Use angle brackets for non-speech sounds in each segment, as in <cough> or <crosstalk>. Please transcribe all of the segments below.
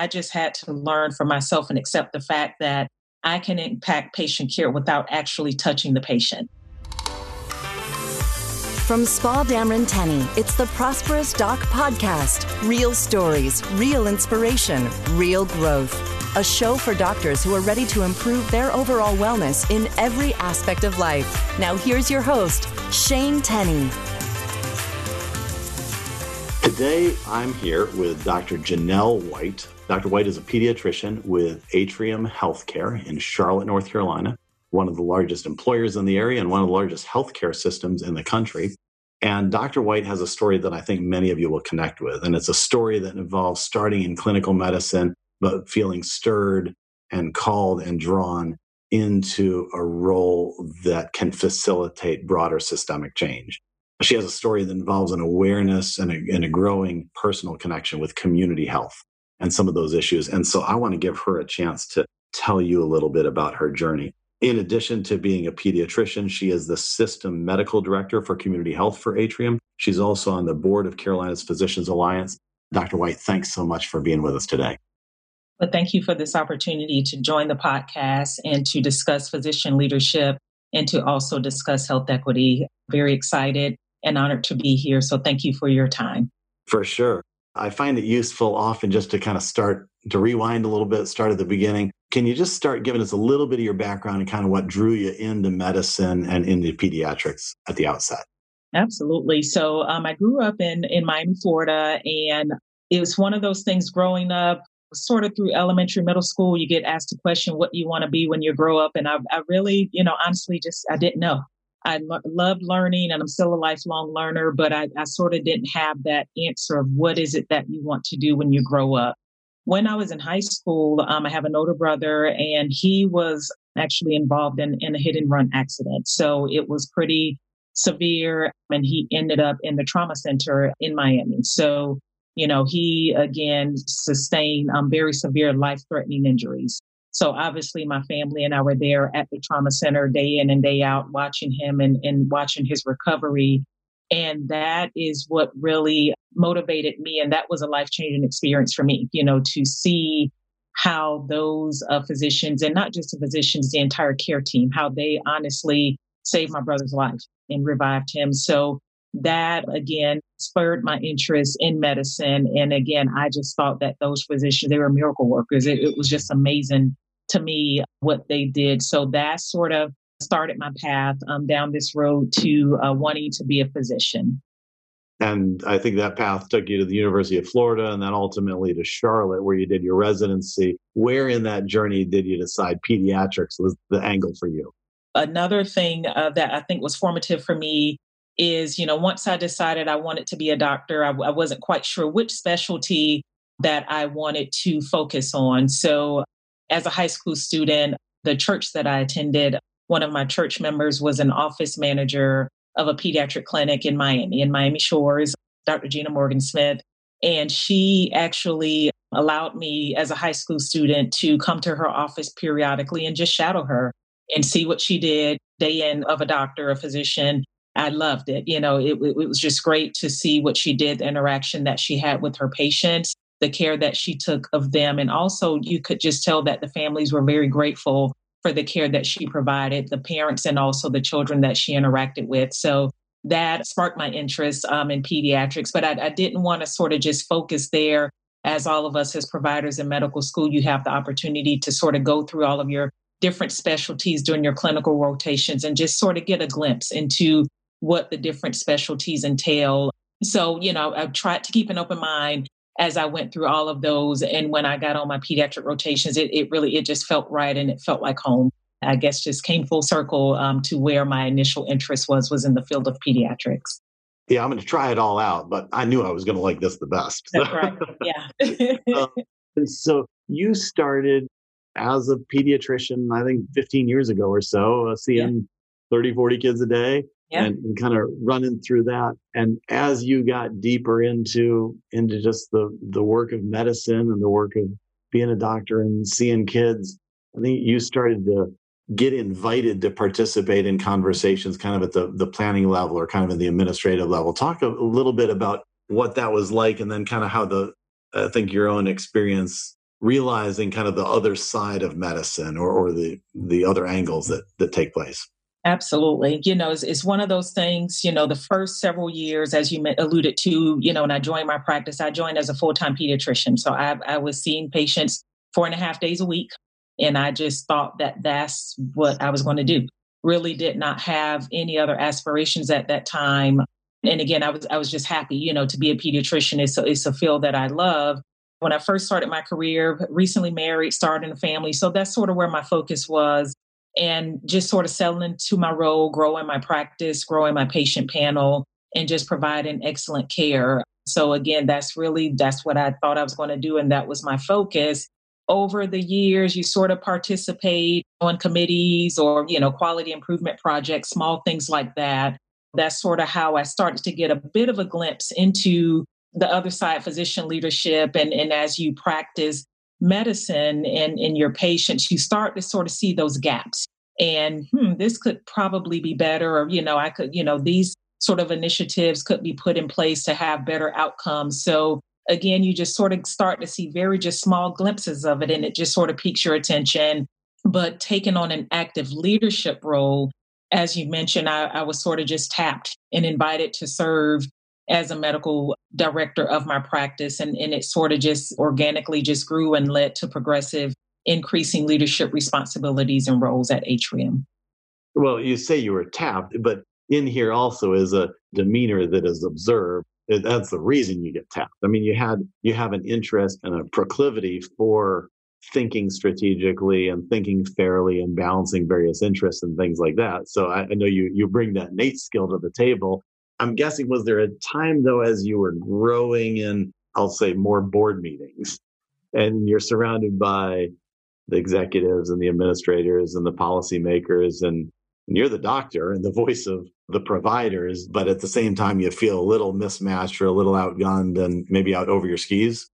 I just had to learn for myself and accept the fact that I can impact patient care without actually touching the patient. From Spa Dameron Tenny, it's the Prosperous Doc Podcast. Real stories, real inspiration, real growth. A show for doctors who are ready to improve their overall wellness in every aspect of life. Now, here's your host, Shane Tenny. Today, I'm here with Dr. Janelle White. Dr. White is a pediatrician with Atrium Healthcare in Charlotte, North Carolina one of the largest employers in the area and one of the largest healthcare systems in the country. And Dr. White has a story that I think many of you will connect with. And it's a story that involves starting in clinical medicine, but feeling stirred and called and drawn into a role that can facilitate broader systemic change. She has a story that involves an awareness and a, and a growing personal connection with community health and some of those issues. And so I want to give her a chance to tell you a little bit about her journey. In addition to being a pediatrician, she is the system medical director for community health for Atrium. She's also on the board of Carolinas Physicians Alliance. Dr. White, thanks so much for being with us today. Well, thank you for this opportunity to join the podcast and to discuss physician leadership and to also discuss health equity. Very excited and honored to be here. So thank you for your time. For sure. I find it useful often just to kind of start to rewind a little bit, start at the beginning. Can you just start giving us a little bit of your background and kind of what drew you into medicine and into pediatrics at the outset? Absolutely. So um, I grew up in in Miami, Florida, and it was one of those things growing up. Sort of through elementary, middle school, you get asked the question, "What do you want to be when you grow up?" And I, I really, you know, honestly, just I didn't know. I lo- love learning, and I'm still a lifelong learner, but I, I sort of didn't have that answer of what is it that you want to do when you grow up when I was in high school, um, I have an older brother, and he was actually involved in, in a hit and run accident. So it was pretty severe, and he ended up in the trauma center in Miami. So, you know, he again sustained um, very severe life threatening injuries. So obviously, my family and I were there at the trauma center day in and day out, watching him and, and watching his recovery. And that is what really motivated me. And that was a life changing experience for me, you know, to see how those uh, physicians, and not just the physicians, the entire care team, how they honestly saved my brother's life and revived him. So that again spurred my interest in medicine. And again, I just thought that those physicians, they were miracle workers. It, it was just amazing to me what they did. So that sort of started my path um, down this road to uh, wanting to be a physician. And I think that path took you to the University of Florida and then ultimately to Charlotte, where you did your residency. Where in that journey did you decide pediatrics was the angle for you? Another thing uh, that I think was formative for me is, you know, once I decided I wanted to be a doctor, I, I wasn't quite sure which specialty that I wanted to focus on. So, as a high school student, the church that I attended one of my church members was an office manager of a pediatric clinic in Miami, in Miami Shores, Dr. Gina Morgan Smith. And she actually allowed me as a high school student to come to her office periodically and just shadow her and see what she did day in of a doctor, a physician. I loved it. You know, it, it was just great to see what she did, the interaction that she had with her patients, the care that she took of them. And also, you could just tell that the families were very grateful for the care that she provided, the parents and also the children that she interacted with. So that sparked my interest um, in pediatrics, but I, I didn't want to sort of just focus there. As all of us as providers in medical school, you have the opportunity to sort of go through all of your different specialties during your clinical rotations and just sort of get a glimpse into what the different specialties entail. So, you know, I've tried to keep an open mind as I went through all of those. And when I got on my pediatric rotations, it, it really, it just felt right and it felt like home. I guess just came full circle um, to where my initial interest was, was in the field of pediatrics. Yeah, I'm going to try it all out, but I knew I was going to like this the best. That's right. Yeah. <laughs> uh, so you started as a pediatrician, I think 15 years ago or so, uh, seeing yeah. 30, 40 kids a day yeah. and, and kind of running through that. And as you got deeper into into just the the work of medicine and the work of being a doctor and seeing kids, I think you started to get invited to participate in conversations kind of at the, the planning level or kind of in the administrative level. Talk a, a little bit about what that was like and then kind of how the I think your own experience realizing kind of the other side of medicine or, or the the other angles that that take place Absolutely. You know, it's, it's, one of those things, you know, the first several years, as you alluded to, you know, when I joined my practice, I joined as a full time pediatrician. So I, I was seeing patients four and a half days a week. And I just thought that that's what I was going to do. Really did not have any other aspirations at that time. And again, I was I was just happy, you know, to be a pediatrician. It's a, it's a field that I love. When I first started my career, recently married, starting a family. So that's sort of where my focus was and just sort of settling into my role, growing my practice, growing my patient panel, and just providing excellent care. So again, that's really that's what I thought I was going to do, and that was my focus. Over the years, you sort of participate on committees or you know quality improvement projects, small things like that. That's sort of how I started to get a bit of a glimpse into the other side, physician leadership, and and as you practice medicine and in your patients, you start to sort of see those gaps. And hmm, this could probably be better, or, you know, I could, you know, these sort of initiatives could be put in place to have better outcomes. So again, you just sort of start to see very just small glimpses of it and it just sort of piques your attention. But taking on an active leadership role, as you mentioned, I, I was sort of just tapped and invited to serve as a medical director of my practice. And, and it sort of just organically just grew and led to progressive increasing leadership responsibilities and roles at Atrium. Well, you say you were tapped, but in here also is a demeanor that is observed. That's the reason you get tapped. I mean, you had you have an interest and a proclivity for thinking strategically and thinking fairly and balancing various interests and things like that. So I, I know you you bring that innate skill to the table I'm guessing, was there a time though, as you were growing in, I'll say, more board meetings, and you're surrounded by the executives and the administrators and the policymakers, and, and you're the doctor and the voice of the providers, but at the same time, you feel a little mismatched or a little outgunned and maybe out over your skis?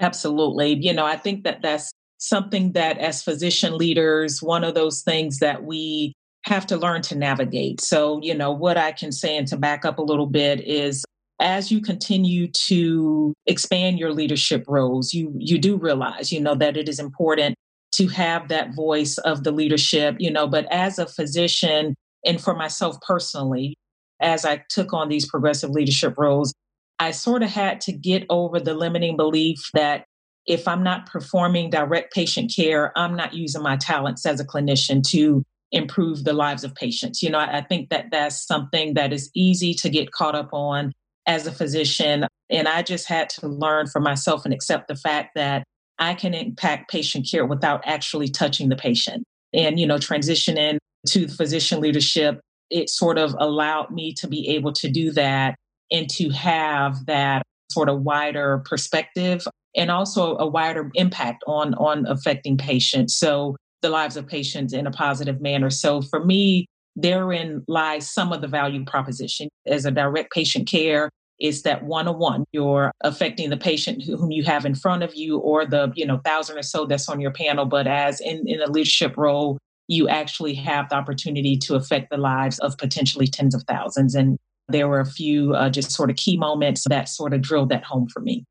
Absolutely. You know, I think that that's something that as physician leaders, one of those things that we have to learn to navigate. So, you know, what I can say and to back up a little bit is as you continue to expand your leadership roles, you you do realize, you know, that it is important to have that voice of the leadership, you know, but as a physician and for myself personally, as I took on these progressive leadership roles, I sort of had to get over the limiting belief that if I'm not performing direct patient care, I'm not using my talents as a clinician to improve the lives of patients. You know, I, I think that that's something that is easy to get caught up on as a physician. And I just had to learn for myself and accept the fact that I can impact patient care without actually touching the patient. And, you know, transitioning to physician leadership, it sort of allowed me to be able to do that and to have that sort of wider perspective and also a wider impact on on affecting patients. So the lives of patients in a positive manner. So for me, therein lies some of the value proposition. As a direct patient care, is that one on one. You're affecting the patient whom you have in front of you or the, you know, thousand or so that's on your panel. But as in, in a leadership role, you actually have the opportunity to affect the lives of potentially tens of thousands. And there were a few uh, just sort of key moments that sort of drilled that home for me.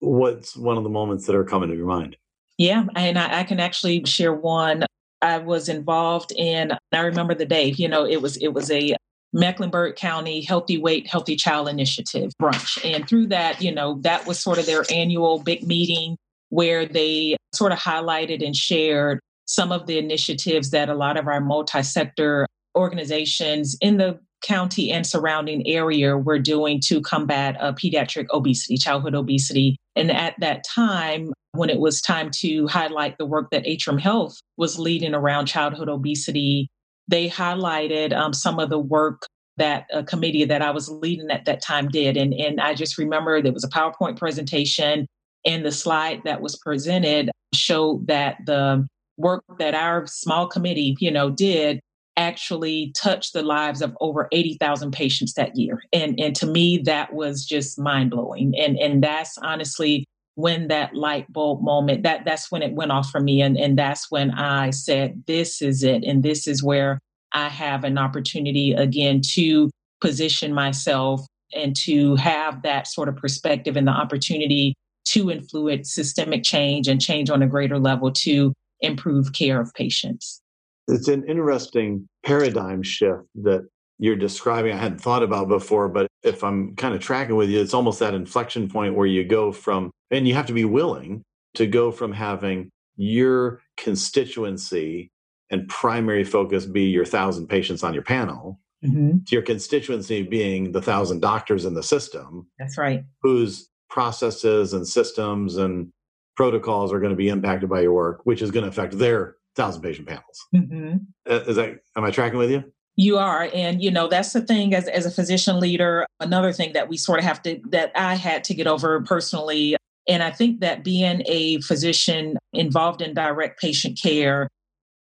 What's one of the moments that are coming to your mind? Yeah, and I, I, can actually share one. I was involved in. I remember the day. You know, it was it was a Mecklenburg County Healthy Weight, Healthy Child Initiative brunch, and through that, you know, that was sort of their annual big meeting where they sort of highlighted and shared some of the initiatives that a lot of our multi-sector organizations in the county and surrounding area were doing to combat uh, pediatric obesity, childhood obesity. And at that time, when it was time to highlight the work that Atrium Health was leading around childhood obesity, they highlighted um, some of the work that a committee that I was leading at that time did. And, and I just remember there was a PowerPoint presentation, and the slide that was presented showed that the work that our small committee, you know, did actually touched the lives of over 80,000 patients that year. And, and to me, that was just mind blowing. And, and that's honestly when that light bulb moment, that, that's when it went off for me. And, and that's when I said, this is it. And this is where I have an opportunity again to position myself and to have that sort of perspective and the opportunity to influence systemic change and change on a greater level to improve care of patients. It's an interesting paradigm shift that you're describing I hadn't thought about before, but if I'm kind of tracking with you, it's almost that inflection point where you go from, and you have to be willing to go from having your constituency and primary focus be your thousand patients on your panel mm-hmm. to your constituency being the thousand doctors in the system. That's right. Whose processes and systems and protocols are going to be impacted by your work, which is going to affect their thousand patient panels. Mm-hmm. Uh, is that, am I tracking with you? You are. And, you know, that's the thing as, as a physician leader. Another thing that we sort of have to, that I had to get over personally. And I think that being a physician involved in direct patient care,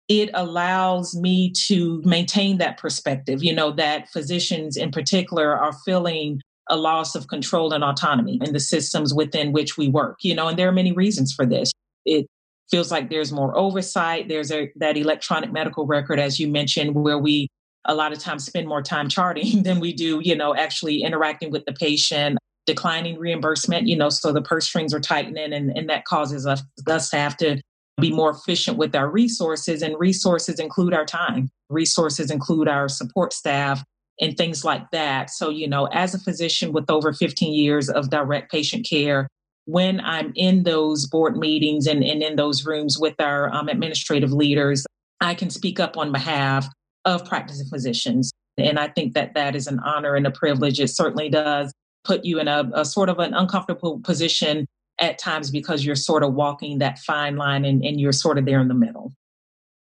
it allows me to maintain that perspective, you know, that physicians in particular are feeling a loss of control and autonomy in the systems within which we work, you know, and there are many reasons for this. It feels like there's more oversight. There's a, that electronic medical record, as you mentioned, where we a lot of times spend more time charting <laughs> than we do, you know, actually interacting with the patient, declining reimbursement, you know, so the purse strings are tightening and, and that causes us, to have to be more efficient with our resources. And resources include our time, resources include our support staff and things like that. So, you know, as a physician with over 15 years of direct patient care, when I'm in those board meetings and, and in those rooms with our um, administrative leaders, I can speak up on behalf of practicing physicians. And I think that that is an honor and a privilege. It certainly does put you in a, a sort of an uncomfortable position at times because you're sort of walking that fine line and, and you're sort of there in the middle.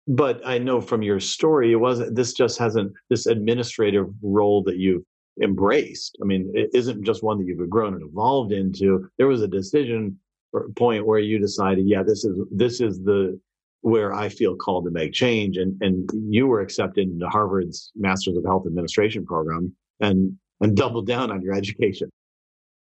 But I know from your story, it wasn't, this just hasn't, this administrative role that you've embraced. I mean, it isn't just one that you've grown and evolved into. There was a decision er, point where you decided, yeah, this is, this is the, where I feel called to make change. And, and you were accepted into Harvard's Masters of Health Administration program and, and doubled down on your education.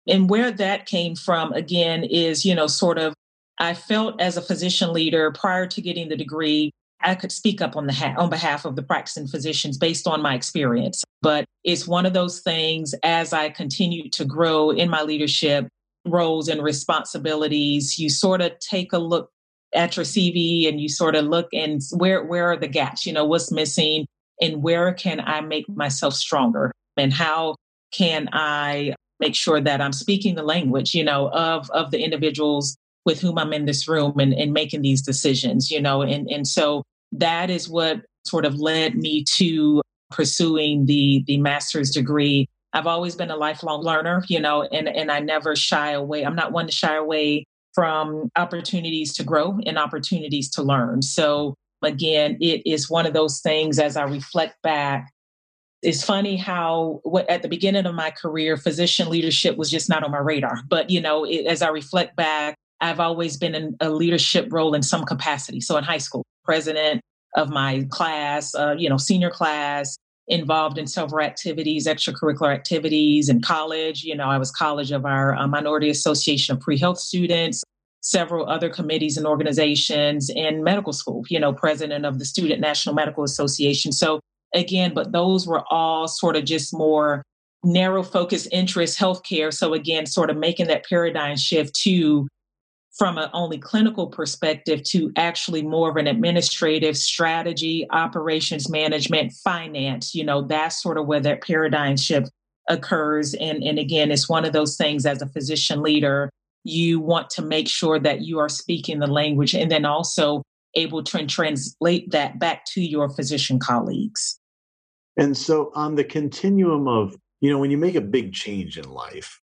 And where that came from, again, is, you know, sort of, I felt as a physician leader prior to getting the degree, I could speak up on the ha- on behalf of the practicing physicians based on my experience. But it's one of those things as I continue to grow in my leadership roles and responsibilities, you sort of take a look at your CV and you sort of look and where where are the gaps? You know, what's missing and where can I make myself stronger? And how can I make sure that I'm speaking the language, you know, of of the individuals with whom I'm in this room and, and making these decisions, you know, and and so that is what sort of led me to pursuing the the master's degree. I've always been a lifelong learner, you know, and and I never shy away. I'm not one to shy away from opportunities to grow and opportunities to learn. So, again, it is one of those things as I reflect back. It's funny how at the beginning of my career, physician leadership was just not on my radar. But, you know, it, as I reflect back, I've always been in a leadership role in some capacity. So in high school, president of my class, uh, you know, senior class, involved in several activities, extracurricular activities in college. You know, I was college of our uh, Minority Association of Pre-Health Students, several other committees and organizations in medical school, you know, president of the Student National Medical Association. So again, but those were all sort of just more narrow focus interest healthcare. So again, sort of making that paradigm shift to from an only clinical perspective to actually more of an administrative strategy, operations management, finance, you know, that's sort of where that paradigm shift occurs. And, and again, it's one of those things as a physician leader, you want to make sure that you are speaking the language and then also able to translate that back to your physician colleagues. And so on the continuum of, you know, when you make a big change in life,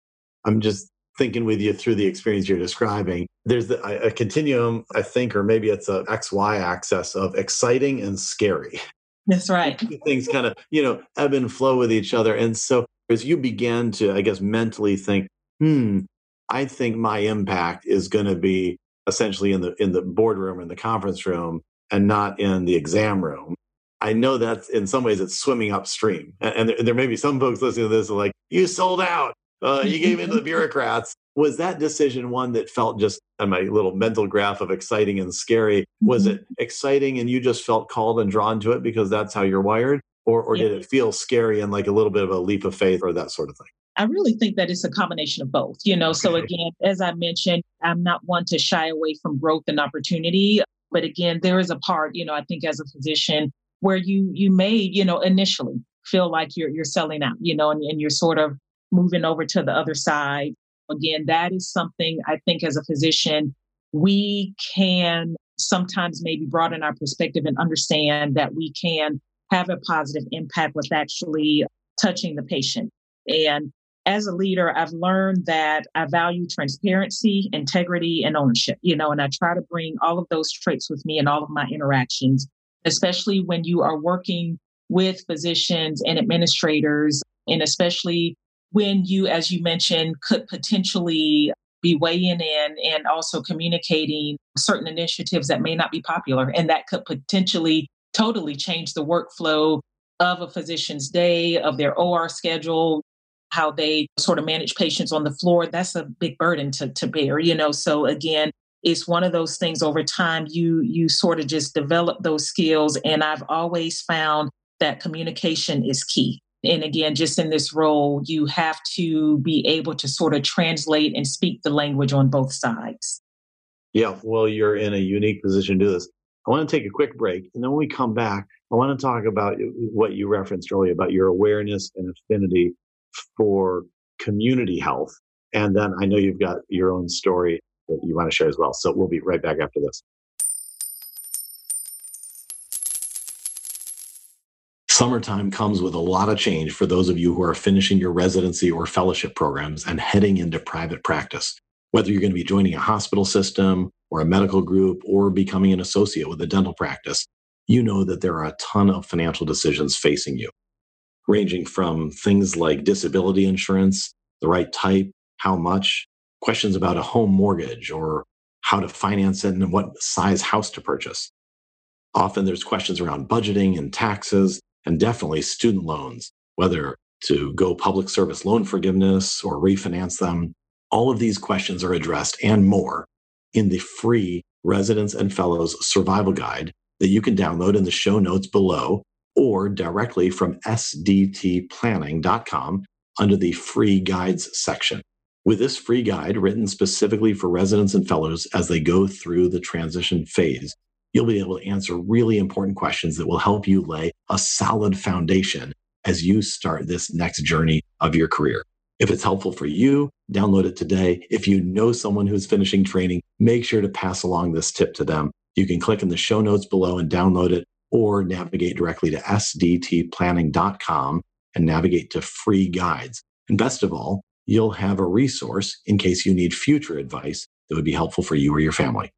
I'm just thinking with you through the experience you're describing, there's the, a, a continuum, I think, or maybe it's a XY axis of exciting and scary. That's <laughs> right. Things kind of, you know, ebb and flow with each other. And so as you began to, I guess, mentally think, hmm, I think my impact is going to be essentially in the in the boardroom in the conference room and not in the exam room. I know that in some ways it's swimming upstream. And, and there, there, may be some folks listening to this are like, you sold out. Uh, you gave in to the <laughs> bureaucrats. Was that decision one that felt just on my little mental graph of exciting and scary? Was mm-hmm. it exciting and you just felt called and drawn to it because that's how you're wired? Or, or yeah. did it feel scary and like a little bit of a leap of faith or that sort of thing? I really think that it's a combination of both. You know, so again, as I mentioned, I'm not one to shy away from growth and opportunity. But again, there is a part, you know, I think as a physician where you you may, you know, initially feel like you're you're selling out, you know, and, and you're sort of moving over to the other side. Again, that is something I think as a physician, we can sometimes maybe broaden our perspective and understand that we can have a positive impact with actually touching the patient. And as a leader, I've learned that I value transparency, integrity, and ownership, you know, and I try to bring all of those traits with me in all of my interactions, especially when you are working with physicians and administrators, and especially when you, as you mentioned, could potentially be weighing in and also communicating certain initiatives that may not be popular and that could potentially totally change the workflow of a physician's day, of their OR schedule, how they sort of manage patients on the floor. That's a big burden to, to bear, you know. So again, it's one of those things over time you you sort of just develop those skills. And I've always found that communication is key. And again, just in this role, you have to be able to sort of translate and speak the language on both sides. Yeah, well, you're in a unique position to do this. I want to take a quick break. And then when we come back, I want to talk about what you referenced earlier about your awareness and affinity for community health. And then I know you've got your own story that you want to share as well. So we'll be right back after this. Summertime comes with a lot of change for those of you who are finishing your residency or fellowship programs and heading into private practice. Whether you're going to be joining a hospital system or a medical group or becoming an associate with a dental practice, you know that there are a ton of financial decisions facing you, ranging from things like disability insurance, the right type, how much, questions about a home mortgage or how to finance it and what size house to purchase. Often there's questions around budgeting and taxes and definitely student loans, whether to go public service loan forgiveness or refinance them. All of these questions are addressed and more in the free Residents and Fellows Survival Guide that you can download in the show notes below or directly from sdtplanning.com under the free guides section. With this free guide written specifically for residents and fellows as they go through the transition phase, you'll be able to answer really important questions that will help you lay a solid foundation as you start this next journey of your career. If it's helpful for you, download it today. If you know someone who's finishing training, make sure to pass along this tip to them. You can click in the show notes below and download it or navigate directly to sdtplanning.com and navigate to free guides. And best of all, you'll have a resource in case you need future advice that would be helpful for you or your family.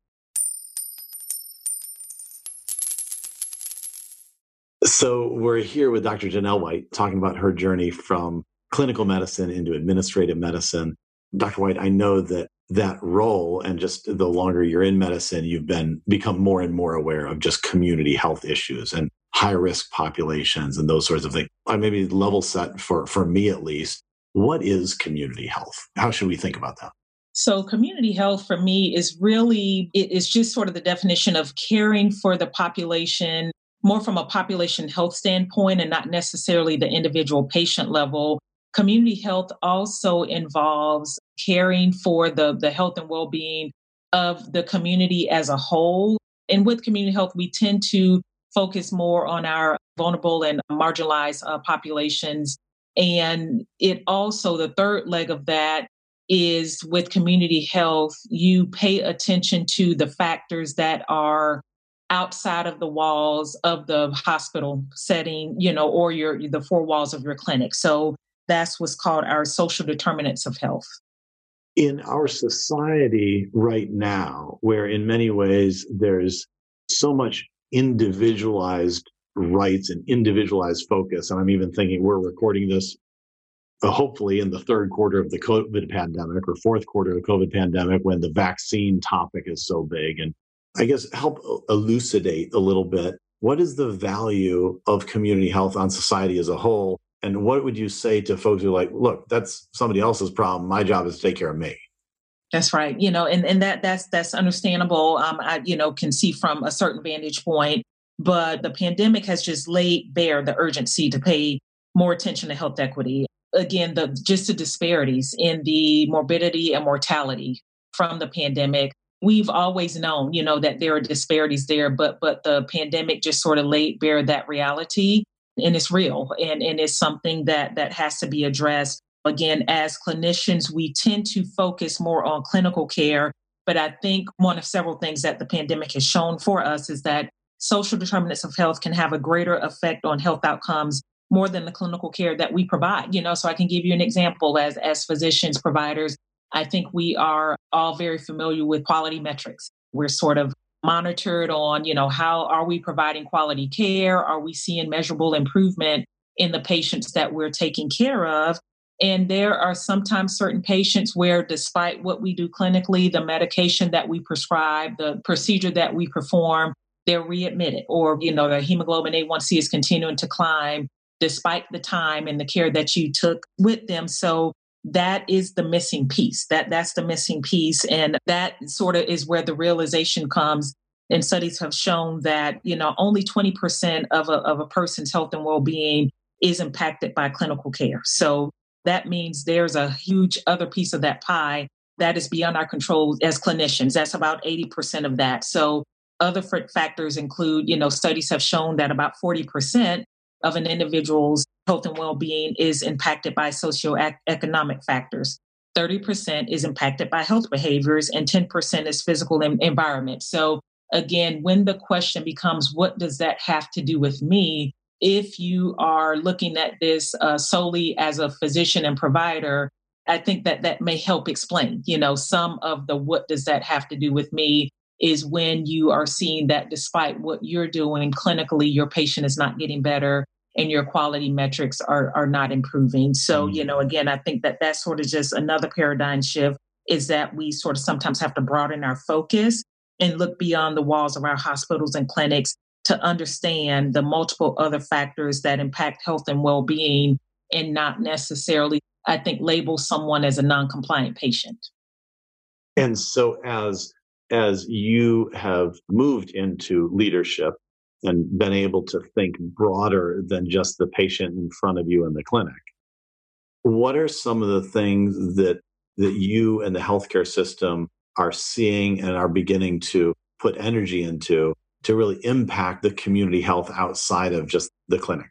So we're here with Dr. Janelle White talking about her journey from clinical medicine into administrative medicine. Dr. White, I know that that role and just the longer you're in medicine, you've been become more and more aware of just community health issues and high risk populations and those sorts of things. I maybe level set for for me at least. What is community health? How should we think about that? So, community health for me is really, it is just sort of the definition of caring for the population more from a population health standpoint and not necessarily the individual patient level. Community health also involves caring for the, the health and well being of the community as a whole. And with community health, we tend to focus more on our vulnerable and marginalized uh, populations. And it also, the third leg of that is with community health, you pay attention to the factors that are outside of the walls of the hospital setting, you know, or your the four walls of your clinic. So that's what's called our social determinants of health. In our society right now, where in many ways there's so much individualized rights and individualized focus, and I'm even thinking we're recording this uh, hopefully in the third quarter of the COVID pandemic or fourth quarter of the COVID pandemic when the vaccine topic is so big and I guess, help elucidate a little bit what is the value of community health on society as a whole? And what would you say to folks who are like, look, that's somebody else's problem. My job is to take care of me. That's right. You know, and, and that that's that's understandable. Um, I, you know, can see from a certain vantage point. but the pandemic has just laid bare the urgency to pay more attention to health equity. Again, the just the disparities in the morbidity and mortality from the pandemic. We've always known, you know, that there are disparities there, but but the pandemic just sort of laid bare that reality and it's real and, and it's something that that has to be addressed. Again, as clinicians, we tend to focus more on clinical care. But I think one of several things that the pandemic has shown for us is that social determinants of health can have a greater effect on health outcomes more than the clinical care that we provide you know so i can give you an example as as physicians providers i think we are all very familiar with quality metrics. We're sort of monitored on you know how are we providing quality care? Are we seeing measurable improvement in the patients that we're taking care of? And there are sometimes certain patients where despite what we do clinically the medication that we prescribe the procedure that we perform they're readmitted or you know their hemoglobin a1c is continuing to climb despite the time and the care that you took with them. So that is the missing piece. That that's the missing piece. And that sort of is where the realization comes. And studies have shown that you know only 20% of a, of a person's health and well-being is impacted by clinical care. So that means there's a huge other piece of that pie that is beyond our control as clinicians. That's about 80% of that. So other factors include, you know, studies have shown that about 40% of an individual's health and well-being is impacted by socioeconomic factors. 30% is impacted by health behaviors and 10% is physical environment. So again, when the question becomes, what does that have to do with me? If you are looking at this uh, solely as a physician and provider, I think that that may help explain, you know, some of the what does that have to do with me is when you are seeing that despite what you're doing clinically, your patient is not getting better and your quality metrics are, are not improving. So, mm-hmm. you know, again, I think that that's sort of just another paradigm shift is that we sort of sometimes have to broaden our focus and look beyond the walls of our hospitals and clinics to understand the multiple other factors that impact health and well being and not necessarily, I think, label someone as a non compliant patient. And so, as as you have moved into leadership and been able to think broader than just the patient in front of you in the clinic, what are some of the things that that you and the healthcare system are seeing and are beginning to put energy into to really impact the community health outside of just the clinic?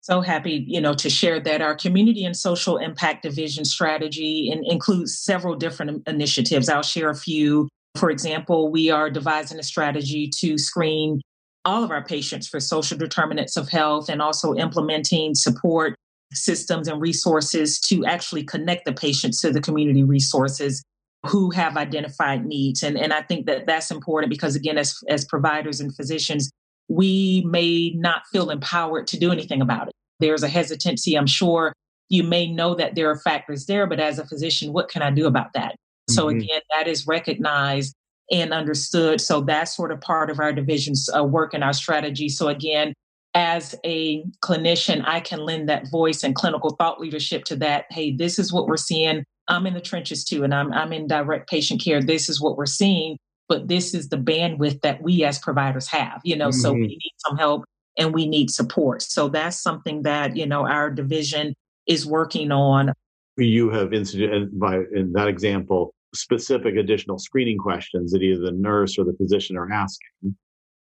so happy you know to share that. Our community and social impact division strategy in, includes several different initiatives. I'll share a few. For example, we are devising a strategy to screen all of our patients for social determinants of health and also implementing support systems and resources to actually connect the patients to the community resources who have identified needs. And, and I think that that's important because, again, as, as providers and physicians, we may not feel empowered to do anything about it. There's a hesitancy, I'm sure. You may know that there are factors there, but as a physician, what can I do about that? So mm-hmm. again, that is recognized and understood. So that's sort of part of our division's uh, work and our strategy. So again, as a clinician, I can lend that voice and clinical thought leadership to that. Hey, this is what we're seeing. I'm in the trenches too, and I'm I'm in direct patient care. This is what we're seeing, but this is the bandwidth that we as providers have. You know, mm-hmm. so we need some help and we need support. So that's something that you know our division is working on. You have instituted by in that example specific additional screening questions that either the nurse or the physician are asking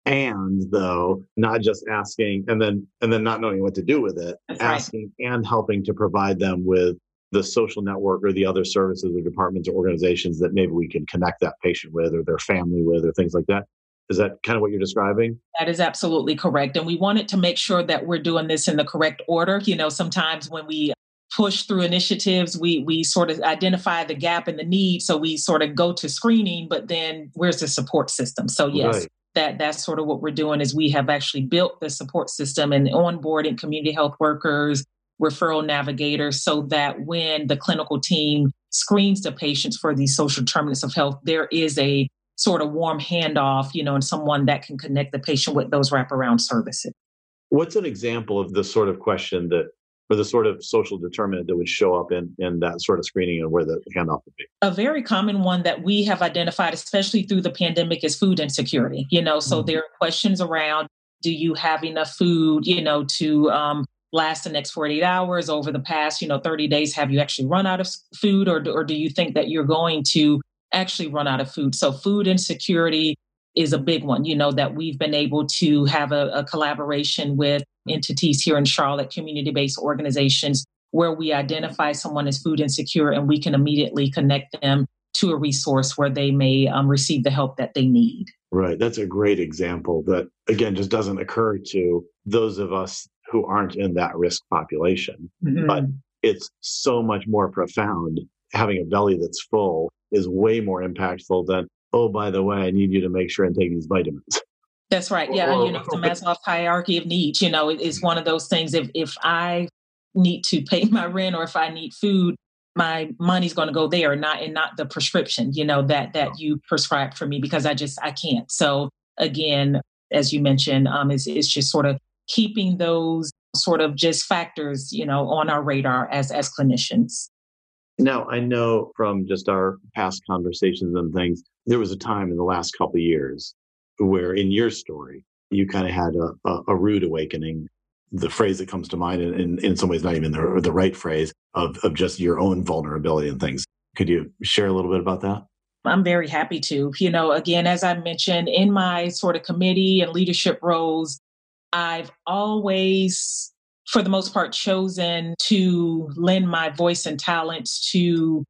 and though not just asking and then and then not knowing what to do with it That's asking right. and helping to provide them with the social network or the other services or departments or organizations that maybe we can connect that patient with or their family with or things like that is that kind of what you're describing? That is absolutely correct. And we wanted to make sure that we're doing this in the correct order. You know, sometimes when we push through initiatives. We we sort of identify the gap and the need so we sort of go to screening but then where's the support system? So yes right. that that's sort of what we're doing is we have actually built the support system and onboarding community health workers referral navigators so that when the clinical team screens the patients for these social determinants of health there is a sort of warm handoff you know and someone that can connect the patient with those wraparound services. What's an example of the sort of question that or the sort of social determinant that would show up in, in that sort of screening and where the handoff would be? A very common one that we have identified, especially through the pandemic, is food insecurity. You know, so mm-hmm. there are questions around Do you have enough food, you know, to um, last the next 48 hours over the past, you know, 30 days? Have you actually run out of food or, or do you think that you're going to actually run out of food? So food insecurity is a big one, you know, that we've been able to have a, a collaboration with entities here in Charlotte, community based organizations, where we identify someone as food insecure and we can immediately connect them to a resource where they may um, receive the help that they need. Right. That's a great example that, again, just doesn't occur to those of us who aren't in that risk population. Mm-hmm. But it's so much more profound. Having a belly that's full is way more impactful than oh, by the way, I need you to make sure and take these vitamins. <laughs> That's right. Yeah. Or, you know, the Maslow's hierarchy of needs, you know, it's one of those things. If, if I need to pay <laughs> my rent or if I need food, my money's going to go there not and not the prescription, you know, that, that you prescribed for me because I just, I can't. So again, as you mentioned, um, it's, it's just sort of keeping those sort of just factors, you know, on our radar as, as clinicians. Now, I know from just our past conversations and things, there was a time in the last couple of years where in your story, you kind of had a, a, a, rude awakening. The phrase that comes to mind, and in, in some ways not even the, the right phrase, of, of just your own vulnerability and things. Could you share a little bit about that? I'm very happy to. You know, again, as I mentioned, in my sort of committee and leadership roles, I've always for the most part, chosen to lend my voice and talents to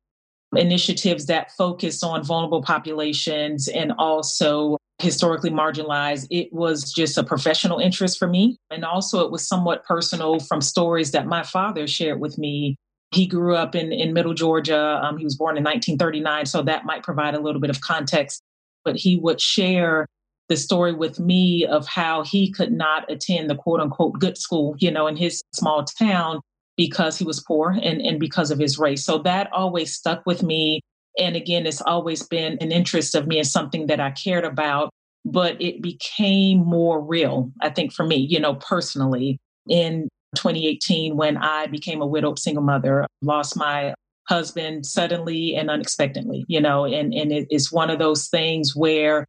initiatives that focus on vulnerable populations and also historically marginalized. It was just a professional interest for me. And also, it was somewhat personal from stories that my father shared with me. He grew up in, in Middle Georgia. Um, he was born in 1939, so that might provide a little bit of context. But he would share the story with me of how he could not attend the quote unquote good school, you know, in his small town because he was poor and, and because of his race. So that always stuck with me. And again, it's always been an interest of me and something that I cared about, but it became more real, I think, for me, you know, personally in 2018 when I became a widowed single mother, lost my husband suddenly and unexpectedly, you know, and, and it is one of those things where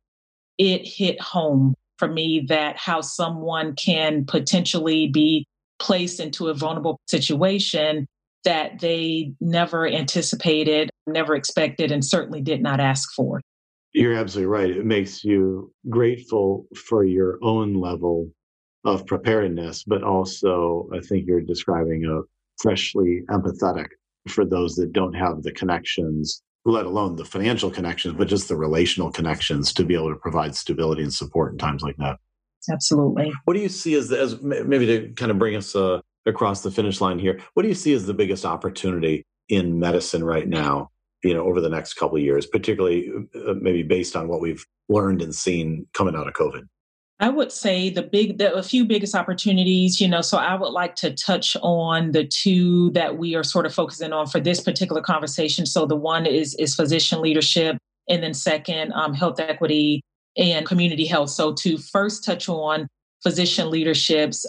it hit home for me that how someone can potentially be placed into a vulnerable situation that they never anticipated, never expected, and certainly did not ask for. You're absolutely right. It makes you grateful for your own level of preparedness, but also I think you're describing a freshly empathetic for those that don't have the connections let alone the financial connections, but just the relational connections to be able to provide stability and support in times like that. Absolutely. What do you see as, as maybe to kind of bring us uh, across the finish line here? What do you see as the biggest opportunity in medicine right now? You know, over the next couple of years, particularly uh, maybe based on what we've learned and seen coming out of COVID. I would say the big, the, a few biggest opportunities, you know, so I would like to touch on the two that we are sort of focusing on for this particular conversation. So the one is, is physician leadership, and then second, um, health equity and community health. So to first touch on physician leaderships,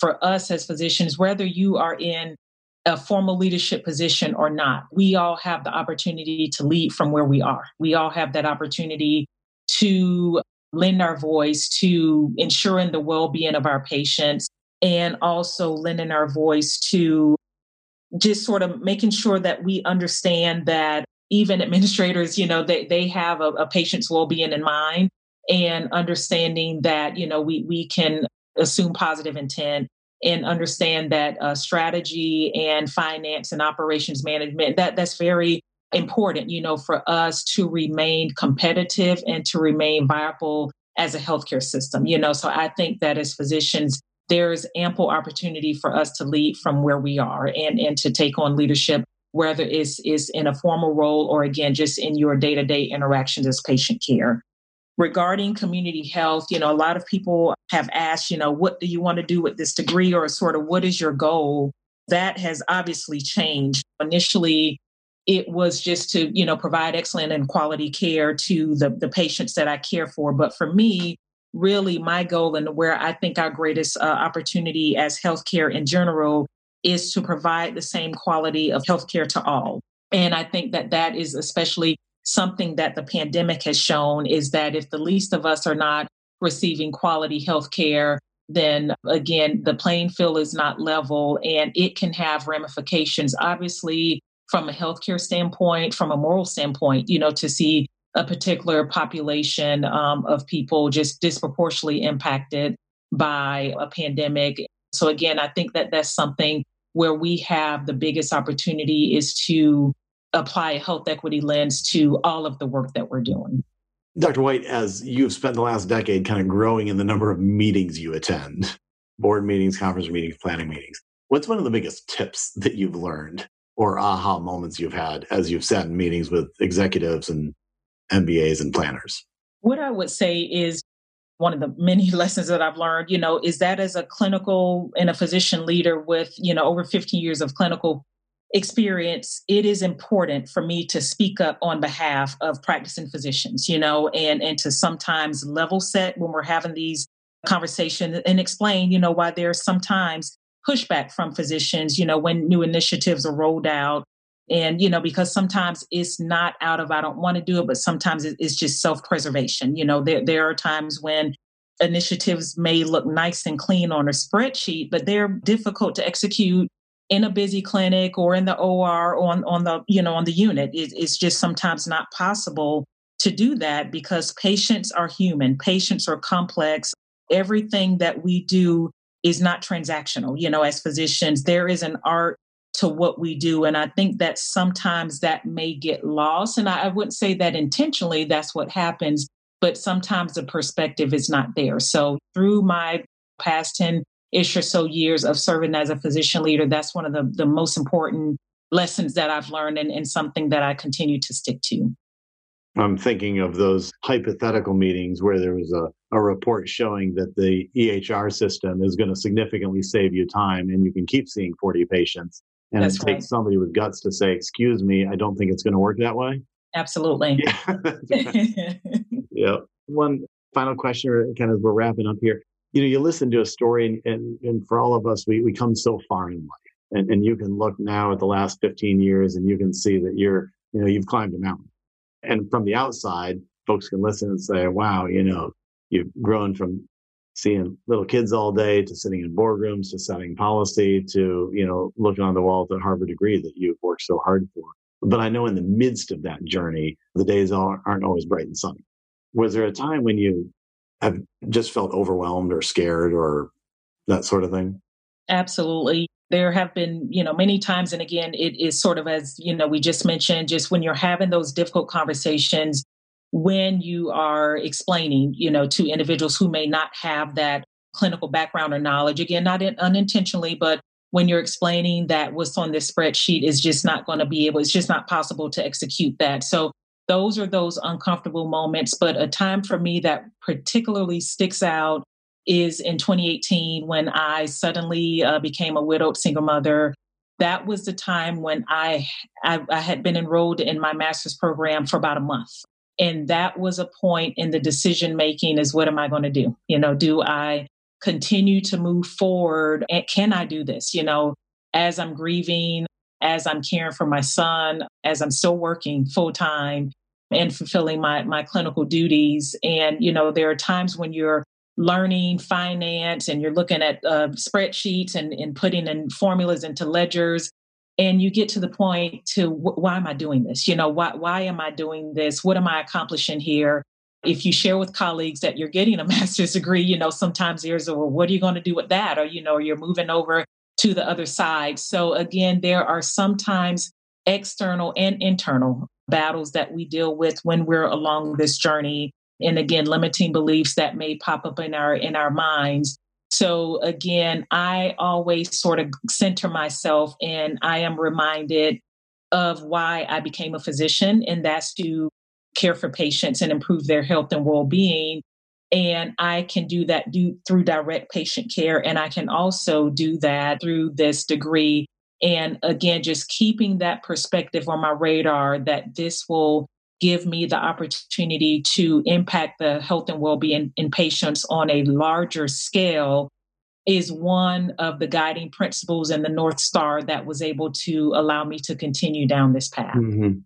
for us as physicians, whether you are in a formal leadership position or not, we all have the opportunity to lead from where we are. We all have that opportunity to lend our voice to ensuring the well being of our patients and also lending our voice to just sort of making sure that we understand that even administrators, you know, they, they have a, a patient's well being in mind and understanding that, you know, we, we can assume positive intent and understand that uh, strategy and finance and operations management that that's very important, you know, for us to remain competitive and to remain viable as a healthcare system, you know. So I think that as physicians, there's ample opportunity for us to lead from where we are and, and to take on leadership, whether it's is in a formal role or again just in your day-to-day interactions as patient care. Regarding community health, you know, a lot of people have asked, you know, what do you want to do with this degree or sort of what is your goal? That has obviously changed. Initially, it was just to you know provide excellent and quality care to the, the patients that i care for but for me really my goal and where i think our greatest uh, opportunity as healthcare in general is to provide the same quality of healthcare to all and i think that that is especially something that the pandemic has shown is that if the least of us are not receiving quality health care, then again, the playing field is not level and it can have ramifications, obviously, from a healthcare standpoint, from a moral standpoint, you know, to see a particular population um, of people just disproportionately impacted by a pandemic. So, again, I think that that's something where we have the biggest opportunity is to apply a health equity lens to all of the work that we're doing. Dr. White, as you've spent the last decade kind of growing in the number of meetings you attend, board meetings, conference meetings, planning meetings, what's one of the biggest tips that you've learned or aha moments you've had as you've sat in meetings with executives and MBAs and planners? What I would say is one of the many <laughs> lessons that I've learned, you know, is that as a clinical and a physician leader with, you know, over 15 years of clinical experience, it is important for me to speak up on behalf of practicing physicians, you know, and and to sometimes level set when we're having these conversations and explain, you know, why there's sometimes pushback from physicians, you know, when new initiatives are rolled out. And, you know, because sometimes it's not out of I don't want to do it, but sometimes it's just self-preservation. You know, there there are times when initiatives may look nice and clean on a spreadsheet, but they're difficult to execute in a busy clinic or in the OR or on, on the, you know, on the unit. It, it's just sometimes not possible to do that because patients are human, patients are complex. Everything that we do is not transactional. You know, as physicians, there is an art to what we do. And I think that sometimes that may get lost. And I, I wouldn't say that intentionally, that's what happens, but sometimes the perspective is not there. So through my past 10 ish or so years of serving as a physician leader, that's one of the, the most important lessons that I've learned and, and something that I continue to stick to. I'm thinking of those hypothetical meetings where there was a, a report showing that the EHR system is going to significantly save you time and you can keep seeing 40 patients. And That's it right. takes somebody with guts to say, Excuse me, I don't think it's going to work that way. Absolutely. Yeah. <laughs> yeah. One final question, kind of we're wrapping up here you know, you listen to a story, and, and, and for all of us, we, we come so far in life. And, and you can look now at the last 15 years and you can see that you're, you know, you've climbed a mountain. And from the outside, folks can listen and say, wow, you know, you've grown from seeing little kids all day to sitting in boardrooms to setting policy to, you know, looking on the wall at the Harvard degree that you've worked so hard for. But I know in the midst of that journey, the days aren't always bright and sunny. Was there a time when you have just felt overwhelmed or scared or that sort of thing? Absolutely. There have been, you know, many times, and again, it is sort of as, you know, we just mentioned, just when you're having those difficult conversations, when you are explaining, you know, to individuals who may not have that clinical background or knowledge, again, not in, unintentionally, but when you're explaining that what's on this spreadsheet is just not going to be able, it's just not possible to execute that. So those are those uncomfortable moments. But a time for me that particularly sticks out is in 2018 when I suddenly uh, became a widowed single mother. That was the time when I, I, I had been enrolled in my master's program for about a month. And that was a point in the decision making is what am I going to do? You know, do I continue to move forward? And can I do this? You know, as I'm grieving, as I'm caring for my son, as I'm still working full time, and fulfilling my my clinical duties. And you know, there are times when you're learning finance and you're looking at uh, spreadsheets and, and putting in formulas into ledgers and you get to the point to why am i doing this? You know why, why am i doing this? What am i accomplishing here? If you share with colleagues that you're getting a <laughs> master's degree you know sometimes there's a well what are you going to do with that? Or you know you're moving over to the other side. So again there are sometimes external and internal battles that we deal with when we're along this journey. And again limiting beliefs that may pop up in our in our minds so again i always sort of center myself and i am reminded of why i became a physician and that's to care for patients and improve their health and well-being. And i can do that do, through direct patient care and i can also do that through this degree. And again, just keeping that perspective on my radar that this will give me the opportunity to impact the health and well-being in patients on a larger scale is one of the guiding principles and the north star that was able to allow me to continue down this path mm-hmm.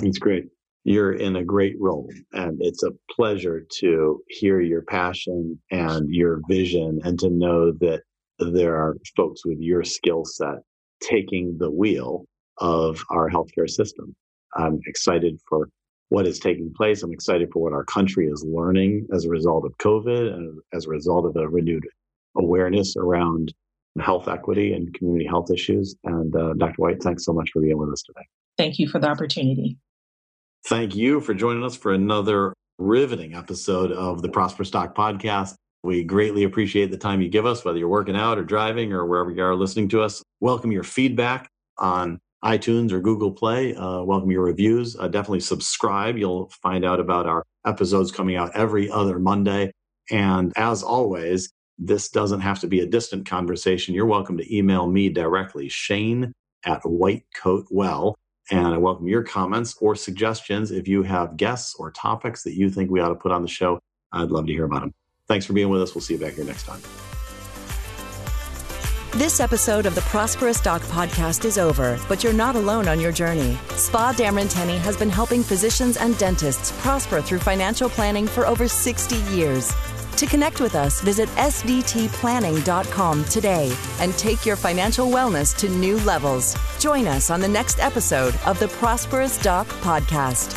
that's great you're in a great role. And it's a pleasure to hear your passion and your vision and to know that there are folks with your skill set taking the wheel of our healthcare system. I'm excited for what is taking place. I'm excited for what our country is learning as a result of COVID and as a result of a renewed awareness around health equity and community health issues. And uh, Dr. White, thanks so much for being with us today. Thank you for the opportunity. Thank you for joining us for another riveting episode of the Prosperous Doc podcast. We greatly appreciate the time you give us, whether you're working out or driving or wherever you are listening to us. Welcome your feedback on iTunes or Google Play. Uh, welcome your reviews. Uh, definitely subscribe. You'll find out about our episodes coming out every other Monday. And as always, this doesn't have to be a distant conversation. You're welcome to email me directly, Shane at Whitecoat And I welcome your comments or suggestions. If you have guests or topics that you think we ought to put on the show, I'd love to hear about them. Thanks for being with us. We'll see you back here next time. This episode of the Prosperous Doc podcast is over, but you're not alone on your journey. Spa Damranteni has been helping physicians and dentists prosper through financial planning for over 60 years. To connect with us, visit sdtplanning.com today and take your financial wellness to new levels. Join us on the next episode of the Prosperous Doc podcast.